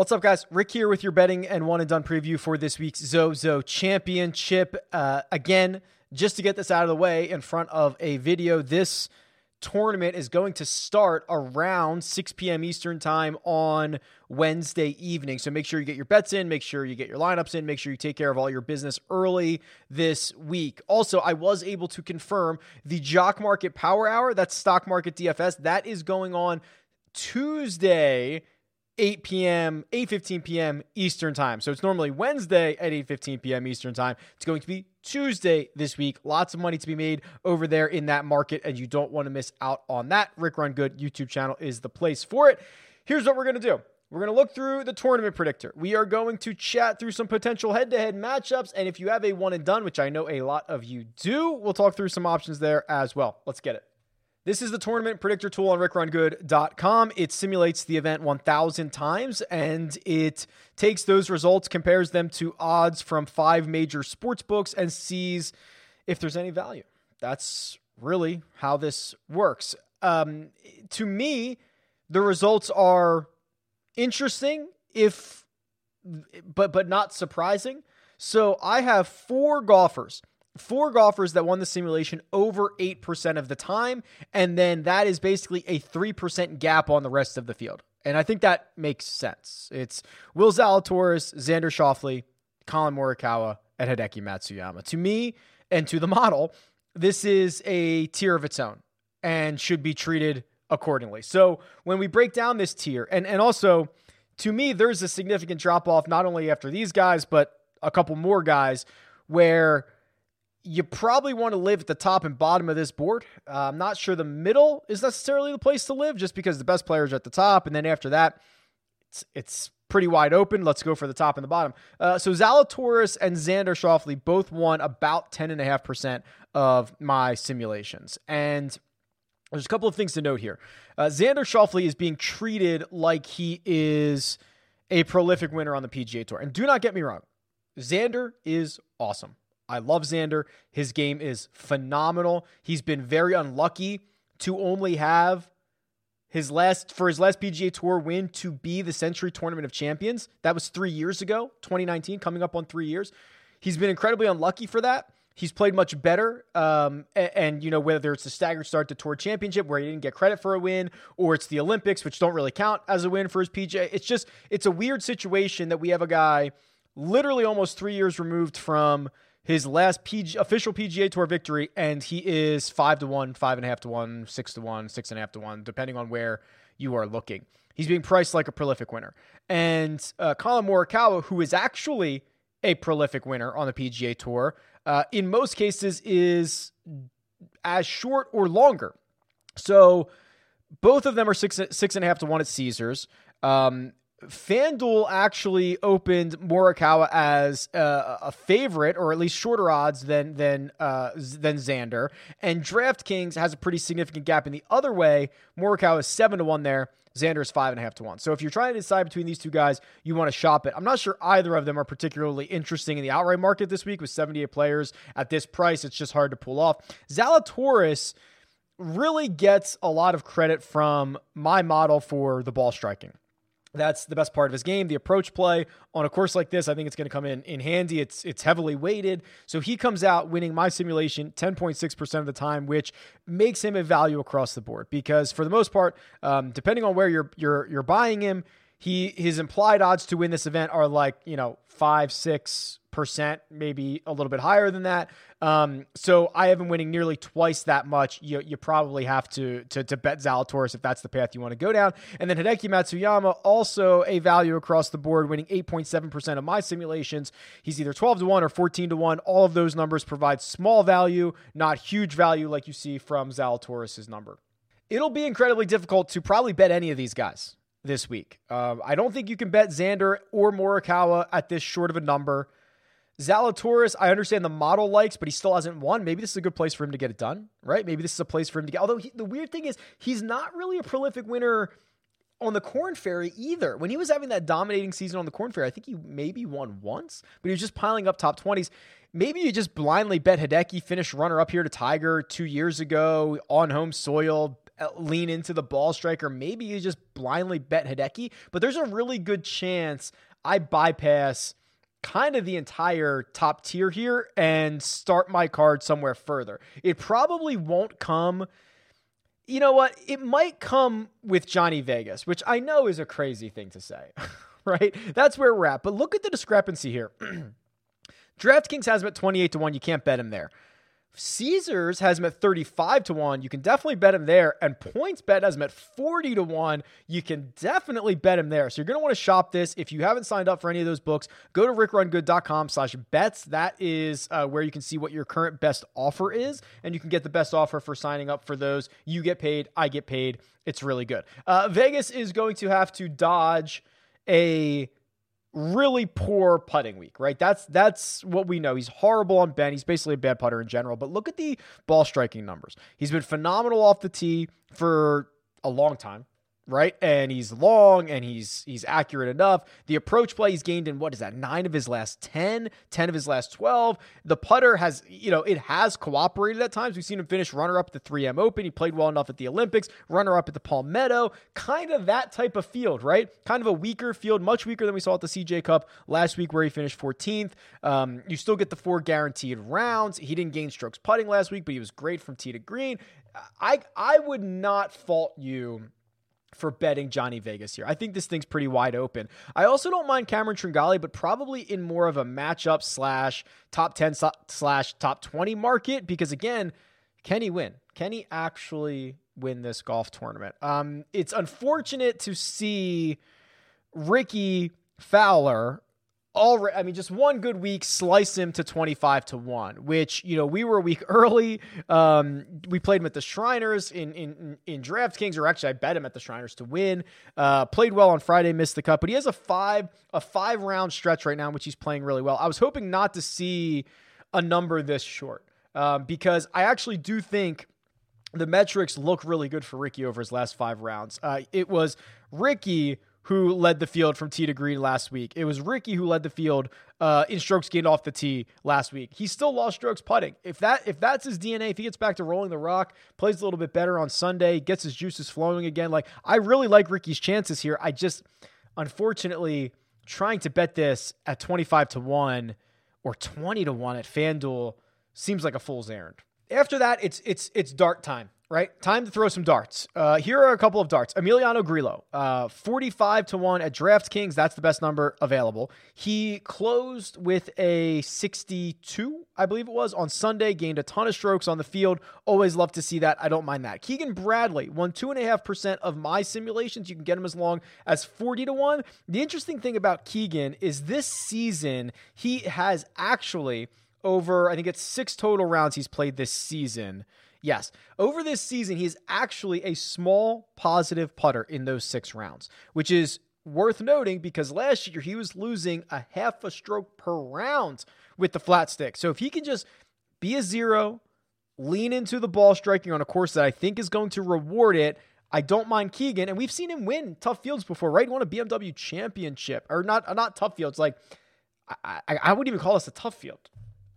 What's up, guys? Rick here with your betting and one and done preview for this week's Zozo Championship. Uh, again, just to get this out of the way in front of a video, this tournament is going to start around 6 p.m. Eastern time on Wednesday evening. So make sure you get your bets in, make sure you get your lineups in, make sure you take care of all your business early this week. Also, I was able to confirm the Jock Market Power Hour, that's Stock Market DFS, that is going on Tuesday 8 p.m., 8:15 p.m. Eastern Time. So it's normally Wednesday at 8:15 p.m. Eastern Time. It's going to be Tuesday this week. Lots of money to be made over there in that market, and you don't want to miss out on that. Rick Run Good YouTube channel is the place for it. Here's what we're going to do. We're going to look through the tournament predictor. We are going to chat through some potential head to head matchups. And if you have a one and done, which I know a lot of you do, we'll talk through some options there as well. Let's get it. This is the tournament predictor tool on rickrungood.com. It simulates the event 1,000 times and it takes those results, compares them to odds from five major sports books, and sees if there's any value. That's really how this works. Um, to me, the results are interesting, if but but not surprising. So I have four golfers four golfers that won the simulation over 8% of the time. And then that is basically a 3% gap on the rest of the field. And I think that makes sense. It's Will Zalatoris, Xander Schauffele, Collin Morikawa, and Hideki Matsuyama. To me and to the model, this is a tier of its own and should be treated accordingly. So when we break down this tier, and, and also to me, there's a significant drop off not only after these guys, but a couple more guys where – you probably want to live at the top and bottom of this board. Uh, I'm not sure the middle is necessarily the place to live just because the best players are at the top. And then after that, it's, it's pretty wide open. Let's go for the top and the bottom. Uh, so Zalatoris and Xander Schauffele both won about 10.5% of my simulations. And there's a couple of things to note here. Uh, Xander Schauffele is being treated like he is a prolific winner on the PGA Tour. And do not get me wrong, Xander is awesome. I love Xander. His game is phenomenal. He's been very unlucky to only have his last for his last PGA Tour win to be the Sentry Tournament of Champions. That was 3 years ago, 2019, coming up on 3 years. He's been incredibly unlucky for that. He's played much better, um, and, and, you know whether it's a staggered start to Tour Championship where he didn't get credit for a win, or it's the Olympics which don't really count as a win for his PGA. It's just it's a weird situation that we have a guy literally almost three years removed from his last PG, official PGA Tour victory, and he is five to one, five and a half to one, six to one, six and a half to one, depending on where you are looking. He's being priced like a prolific winner. And uh, Collin Morikawa, who is actually a prolific winner on the PGA Tour, uh, in most cases is as short or longer. So both of them are six six and a half to one at Caesars. Um, FanDuel actually opened Morikawa as uh, a favorite, or at least shorter odds than than uh, than Xander. And DraftKings has a pretty significant gap in the other way. Morikawa is seven to one there. Xander is five and a half to one. So if you're trying to decide between these two guys, you want to shop it. I'm not sure either of them are particularly interesting in the outright market this week with 78 players at this price. It's just hard to pull off. Zalatoris really gets a lot of credit from my model for the ball striking. That's the best part of his game. The approach play on a course like this, I think it's going to come in in handy. It's it's heavily weighted, so he comes out winning my simulation 10.6 percent of the time, which makes him a value across the board. Because for the most part, um, depending on where you're you're you're buying him, he his implied odds to win this event are like you know five six percent, maybe a little bit higher than that. Um, so I have him winning nearly twice that much. You, you probably have to, to, to bet Zalatoris if that's the path you want to go down. And then Hideki Matsuyama, also a value across the board, winning 8.7% of my simulations. He's either 12 to 1 or 14 to 1. All of those numbers provide small value, not huge value like you see from Zalatoris' number. It'll be incredibly difficult to probably bet any of these guys this week. Uh, I don't think you can bet Xander or Morikawa at this short of a number. Zalatoris, I understand the model likes, but he still hasn't won. Maybe this is a good place for him to get it done, right? Maybe this is a place for him to get. Although he, the weird thing is, he's not really a prolific winner on the Corn Ferry either. When he was having that dominating season on the Corn Ferry, I think he maybe won once, but he was just piling up top 20s. Maybe you just blindly bet Hideki finished runner up here to Tiger two years ago on home soil uh, lean into the ball striker. Maybe you just blindly bet Hideki, but there's a really good chance I bypass kind of the entire top tier here and start my card somewhere further. It probably won't come. You know what? It might come with Johnny Vegas, which I know is a crazy thing to say, right? That's where we're at. But look at the discrepancy here. DraftKings has him at 28 to 1. You can't bet him there. Caesars has him at 35 to 1. You can definitely bet him there. And PointsBet has him at 40 to 1. You can definitely bet him there. So you're going to want to shop this. If you haven't signed up for any of those books, go to rickrungood.com slash bets. That is uh, where you can see what your current best offer is. And you can get the best offer for signing up for those. You get paid. I get paid. It's really good. Uh, Vegas is going to have to dodge a really poor putting week, right? That's that's what we know. He's horrible on bent. He's basically a bad putter in general. But look at the ball striking numbers. He's been phenomenal off the tee for a long time right? And he's long and he's he's accurate enough. The approach play he's gained in what is that? 9 of his last 10, 10 of his last 12. The putter has, you know, it has cooperated at times. We've seen him finish runner up at the 3M Open. He played well enough at the Olympics, runner up at the Palmetto. Kind of that type of field, right? Kind of a weaker field, much weaker than we saw at the CJ Cup last week where he finished 14th. Um, you still get the four guaranteed rounds. He didn't gain strokes putting last week, but he was great from tee to green. I I would not fault you for betting Johnny Vegas here. I think this thing's pretty wide open. I also don't mind Cameron Tringale, but probably in more of a matchup slash top 10 slash top 20 market because, again, can he win? Can he actually win this golf tournament? Um, it's unfortunate to see Rickie Fowler already I mean just one good week slice him to 25 to 1 which you know we were a week early. Um we played him at the Shriners in in in DraftKings or actually I bet him at the Shriners to win. Uh played well on Friday missed the cut but he has a 5 a 5 round stretch right now which he's playing really well. I was hoping not to see a number this short um, because I actually do think the metrics look really good for ricky over his last 5 rounds. Uh, it was Rickie who led the field from tee to green last week. It was Rickie who led the field uh, in strokes gained off the tee last week. He still lost strokes putting. If that if that's his DNA, if he gets back to rolling the rock, plays a little bit better on Sunday, gets his juices flowing again. Like I really like Rickie's chances here. I just unfortunately trying to bet this at 25 to 1 or 20 to 1 at FanDuel seems like a fool's errand. After that, it's it's it's dart time right? Time to throw some darts. Uh, here are a couple of darts. Emiliano Grillo, uh, 45 to 1 at DraftKings. That's the best number available. He closed with a 62, I believe it was, on Sunday, gained a ton of strokes on the field. Always love to see that. I don't mind that. Keegan Bradley won 2.5% of my simulations. You can get him as long as 40 to 1. The interesting thing about Keegan is this season, he has actually over, I think it's six total rounds he's played this season. Yes, over this season, he is actually a small positive putter in those six rounds, which is worth noting because last year he was losing a half a stroke per round with the flat stick. So if he can just be a zero, lean into the ball striking on a course that I think is going to reward it, I don't mind Keegan. And we've seen him win tough fields before, right? He won a BMW championship, or not, not tough fields. Like I, I, I wouldn't even call this a tough field.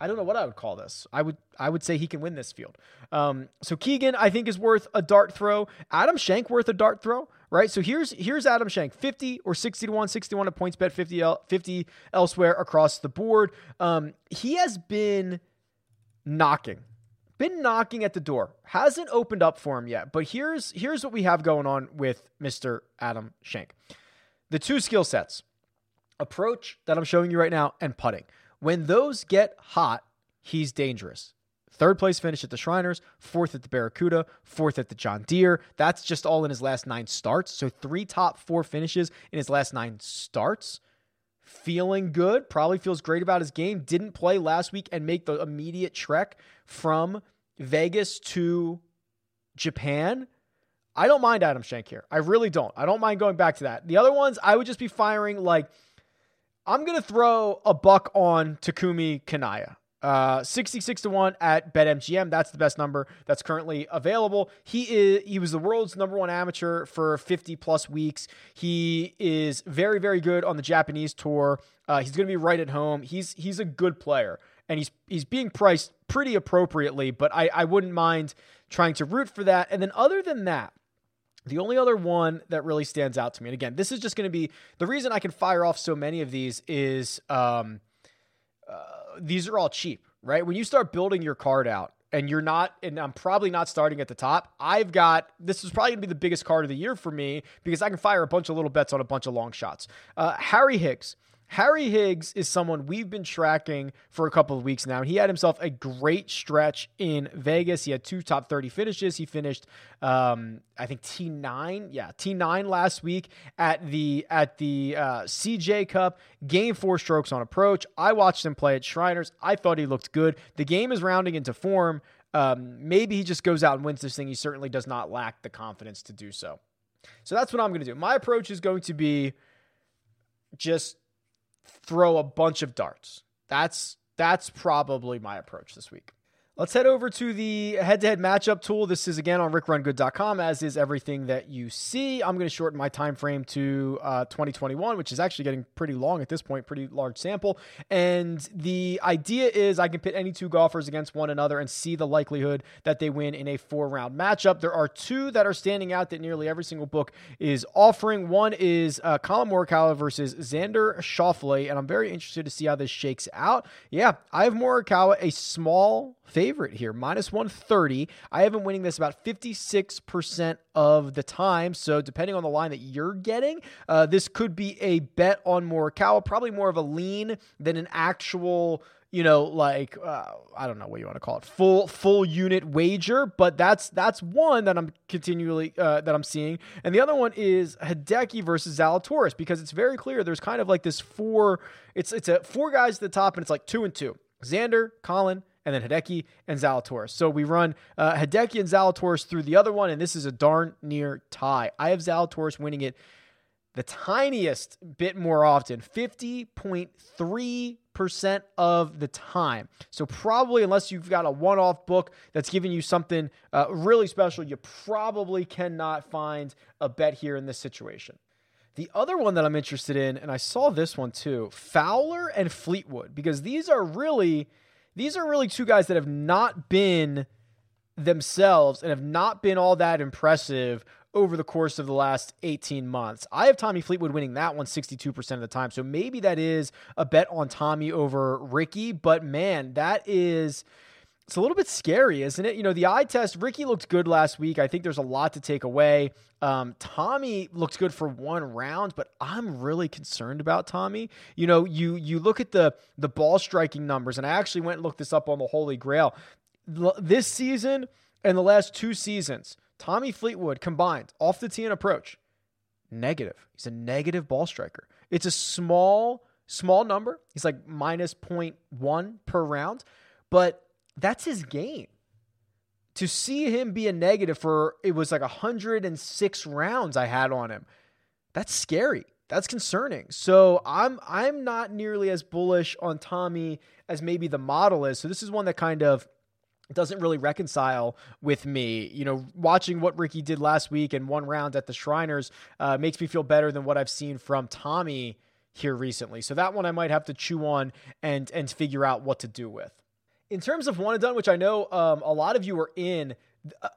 I don't know what I would call this. I would I would say he can win this field. Um, so Keegan, I think, is worth a dart throw. Adam Schenk worth a dart throw, right? So here's here's Adam Schenk, 50 or 60 to 1, 61 at PointsBet, 50, el- 50 elsewhere across the board. Um, he has been knocking, been knocking at the door. Hasn't opened up for him yet. But here's here's what we have going on with Mr. Adam Schenk. The two skill sets, approach that I'm showing you right now, and putting. When those get hot, he's dangerous. Third place finish at the Shriners, fourth at the Barracuda, fourth at the John Deere. That's just all in his last nine starts. So three top four finishes in his last nine starts. Feeling good, probably feels great about his game. Didn't play last week and make the immediate trek from Vegas to Japan. I don't mind Adam Schenk here. I really don't. I don't mind going back to that. The other ones, I would just be firing like I'm going to throw a buck on Takumi Kanaya. Uh, 66 to 1 at BetMGM. That's the best number that's currently available. He is he was the world's number one amateur for 50 plus weeks. He is very, very good on the Japanese tour. Uh, he's going to be right at home. He's he's a good player. And he's he's being priced pretty appropriately, but I, I wouldn't mind trying to root for that. And then other than that, The only other one that really stands out to me, and again, this is just going to be the reason I can fire off so many of these is um, uh, these are all cheap, right? When you start building your card out and you're not, and I'm probably not starting at the top, I've got this is probably going to be the biggest card of the year for me because I can fire a bunch of little bets on a bunch of long shots. Uh, Harry Higgs Harry Higgs is someone we've been tracking for a couple of weeks now. And he had himself a great stretch in Vegas. He had two top 30 finishes. He finished, um, I think T9. Yeah, T9 last week at the at the uh, CJ Cup. Game four strokes on approach. I watched him play at Shriners. I thought he looked good. The game is rounding into form. Um, maybe he just goes out and wins this thing. He certainly does not lack the confidence to do so. So that's what I'm going to do. My approach is going to be just throw a bunch of darts. That's that's probably my approach this week. Let's head over to the head to head matchup tool. This is again on rickrungood.com, as is everything that you see. I'm going to shorten my time frame to uh, 2021, which is actually getting pretty long at this point, pretty large sample. And the idea is I can pit any two golfers against one another and see the likelihood that they win in a four round matchup. There are two that are standing out that nearly every single book is offering. One is uh, Collin Morikawa versus Xander Schauffele, and I'm very interested to see how this shakes out. Yeah, I have Morikawa, a small favorite here, minus 130. I have him winning this about 56% of the time. So, depending on the line that you're getting, uh, this could be a bet on Morikawa, probably more of a lean than an actual you know, like uh, I don't know what you want to call it, full full unit wager, but that's that's one that I'm continually uh, that I'm seeing, and the other one is Hideki versus Zalatoris because it's very clear there's kind of like this four, it's it's a four guys at the top and it's like two and two, Xander, Collin, and then Hideki and Zalatoris. So we run uh, Hideki and Zalatoris through the other one, and this is a darn near tie. I have Zalatoris winning it the tiniest bit more often, 50.3% of the time. So, probably, unless you've got a one off book that's giving you something uh, really special, you probably cannot find a bet here in this situation. The other one that I'm interested in, and I saw this one too Fowler and Fleetwood, because these are really these are really two guys that have not been themselves and have not been all that impressive over the course of the last 18 months. I have Tommy Fleetwood winning that one 62% of the time. So maybe that is a bet on Tommy over Rickie, but man, that is it's a little bit scary, isn't it? You know, the eye test, Rickie looked good last week. I think there's a lot to take away. Um, Tommy looks good for one round, but I'm really concerned about Tommy. You know, you you look at the the ball striking numbers, and I actually went and looked this up on the Holy Grail. This season and the last two seasons, Tommy Fleetwood combined off the tee and approach, negative. He's a negative ball striker. It's a small, small number. He's like minus 0.1 per round, but that's his game. To see him be a negative for it was like 106 rounds I had on him. That's scary. That's concerning. So I'm I'm not nearly as bullish on Tommy as maybe the model is. So this is one that kind of doesn't really reconcile with me. You know, watching what Rickie did last week and one round at the Shriners uh, makes me feel better than what I've seen from Tommy here recently. So that one I might have to chew on and and figure out what to do with in terms of one and done, which I know um, a lot of you are in,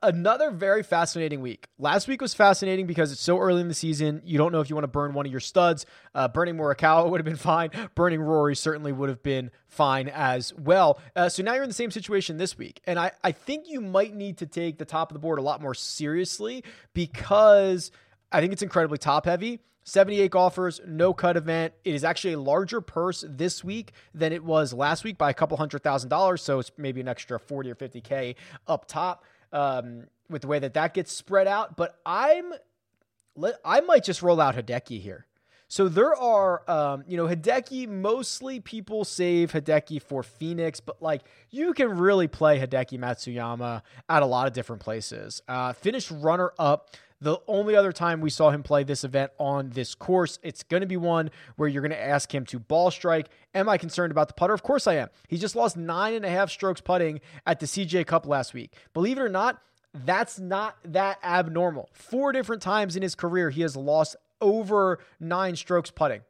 another very fascinating week. Last week was fascinating because it's so early in the season. You don't know if you want to burn one of your studs. Uh, burning Morikawa would have been fine. Burning Rory certainly would have been fine as well. Uh, so now you're in the same situation this week. And I, I think you might need to take the top of the board a lot more seriously because I think it's incredibly top heavy. 78 golfers, no cut event. It is actually a larger purse this week than it was last week by a couple hundred thousand dollars. So it's maybe an extra 40 or 50K up top um, with the way that that gets spread out. But I'm, I might just roll out Hideki here. So there are, um, you know, Hideki, mostly people save Hideki for Phoenix, but like you can really play Hideki Matsuyama at a lot of different places. Uh, finished runner up the only other time we saw him play this event on this course, it's going to be one where you're going to ask him to ball strike. Am I concerned about the putter? Of course I am. He just lost nine and a half strokes putting at the CJ Cup last week. Believe it or not, that's not that abnormal. Four different times in his career, he has lost over nine strokes putting.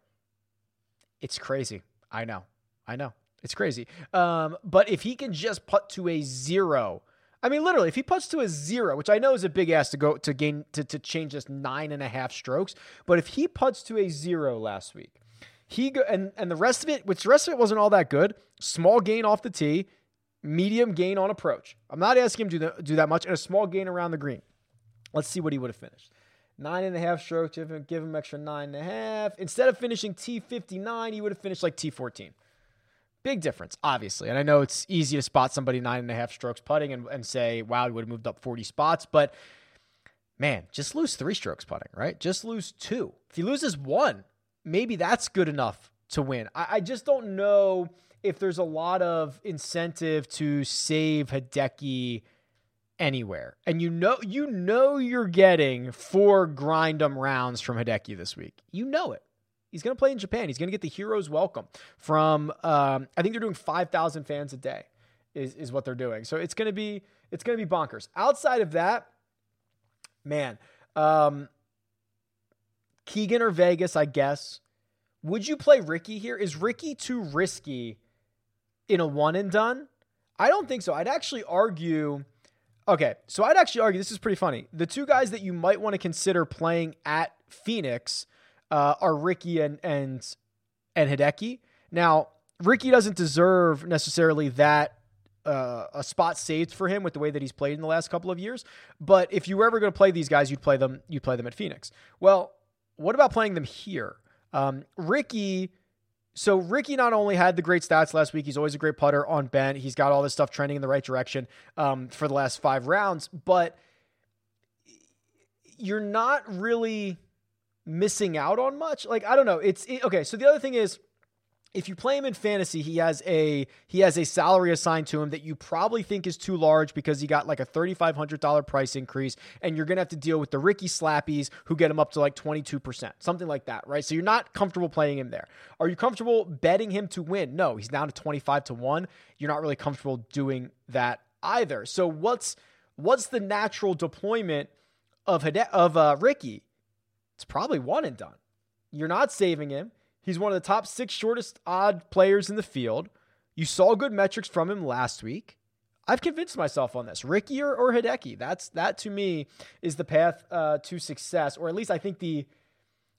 It's crazy. I know. I know. It's crazy. Um, but if he can just putt to a zero, I mean, literally, if he puts to a zero, which I know is a big ass to go to gain to, to change just nine and a half strokes, but if he puts to a zero last week, he go and and the rest of it, which the rest of it wasn't all that good. Small gain off the tee, medium gain on approach. I'm not asking him to do, the, do that much, and a small gain around the green. Let's see what he would have finished. Nine and a half strokes, give him, give him extra nine and a half. Instead of finishing T59, he would have finished like T14. Big difference, obviously. And I know it's easy to spot somebody nine and a half strokes putting and, and say, wow, he would have moved up 40 spots. But man, just lose three strokes putting, right? Just lose two. If he loses one, maybe that's good enough to win. I, I just don't know if there's a lot of incentive to save Hideki anywhere. And you know you know you're getting four grind 'em rounds from Hideki this week. You know it. He's going to play in Japan. He's going to get the hero's welcome from. Um, I think they're doing five thousand fans a day, is is what they're doing. So it's going to be it's going to be bonkers. Outside of that, man, um, Keegan or Vegas, I guess. Would you play Rickie here? Is Rickie too risky in a one and done? I don't think so. I'd actually argue. Okay, so I'd actually argue this is pretty funny. The two guys that you might want to consider playing at Phoenix uh, are Rickie and and and Hideki. Now, Rickie doesn't deserve necessarily that uh, a spot saved for him with the way that he's played in the last couple of years. But if you were ever going to play these guys, you'd play them. You'd play them at Phoenix. Well, what about playing them here? Um, Rickie. So Rickie not only had the great stats last week, he's always a great putter on bent. He's got all this stuff trending in the right direction um, for the last five rounds, but you're not really missing out on much. Like I don't know. It's it, okay. So the other thing is if you play him in fantasy, he has a he has a salary assigned to him that you probably think is too large because he got like a thirty five hundred dollar price increase, and you're gonna have to deal with the Rickie Slappies who get him up to like twenty two percent, something like that, right? So you're not comfortable playing him there. Are you comfortable betting him to win? No, he's down to twenty five to one. You're not really comfortable doing that either. So what's what's the natural deployment of Hide- of uh, Rickie? It's probably one and done. You're not saving him. He's one of the top six shortest odd players in the field. You saw good metrics from him last week. I've convinced myself on this. Rickie or, or Hideki. That's that to me is the path uh, to success, or at least I think the.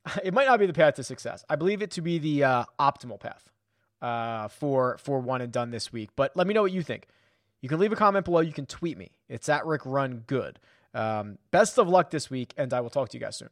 It might not be the path to success. I believe it to be the uh, optimal path uh, for for one and done this week. But let me know what you think. You can leave a comment below. You can tweet me. It's at Rick Run Good. Um, best of luck this week, and I will talk to you guys soon.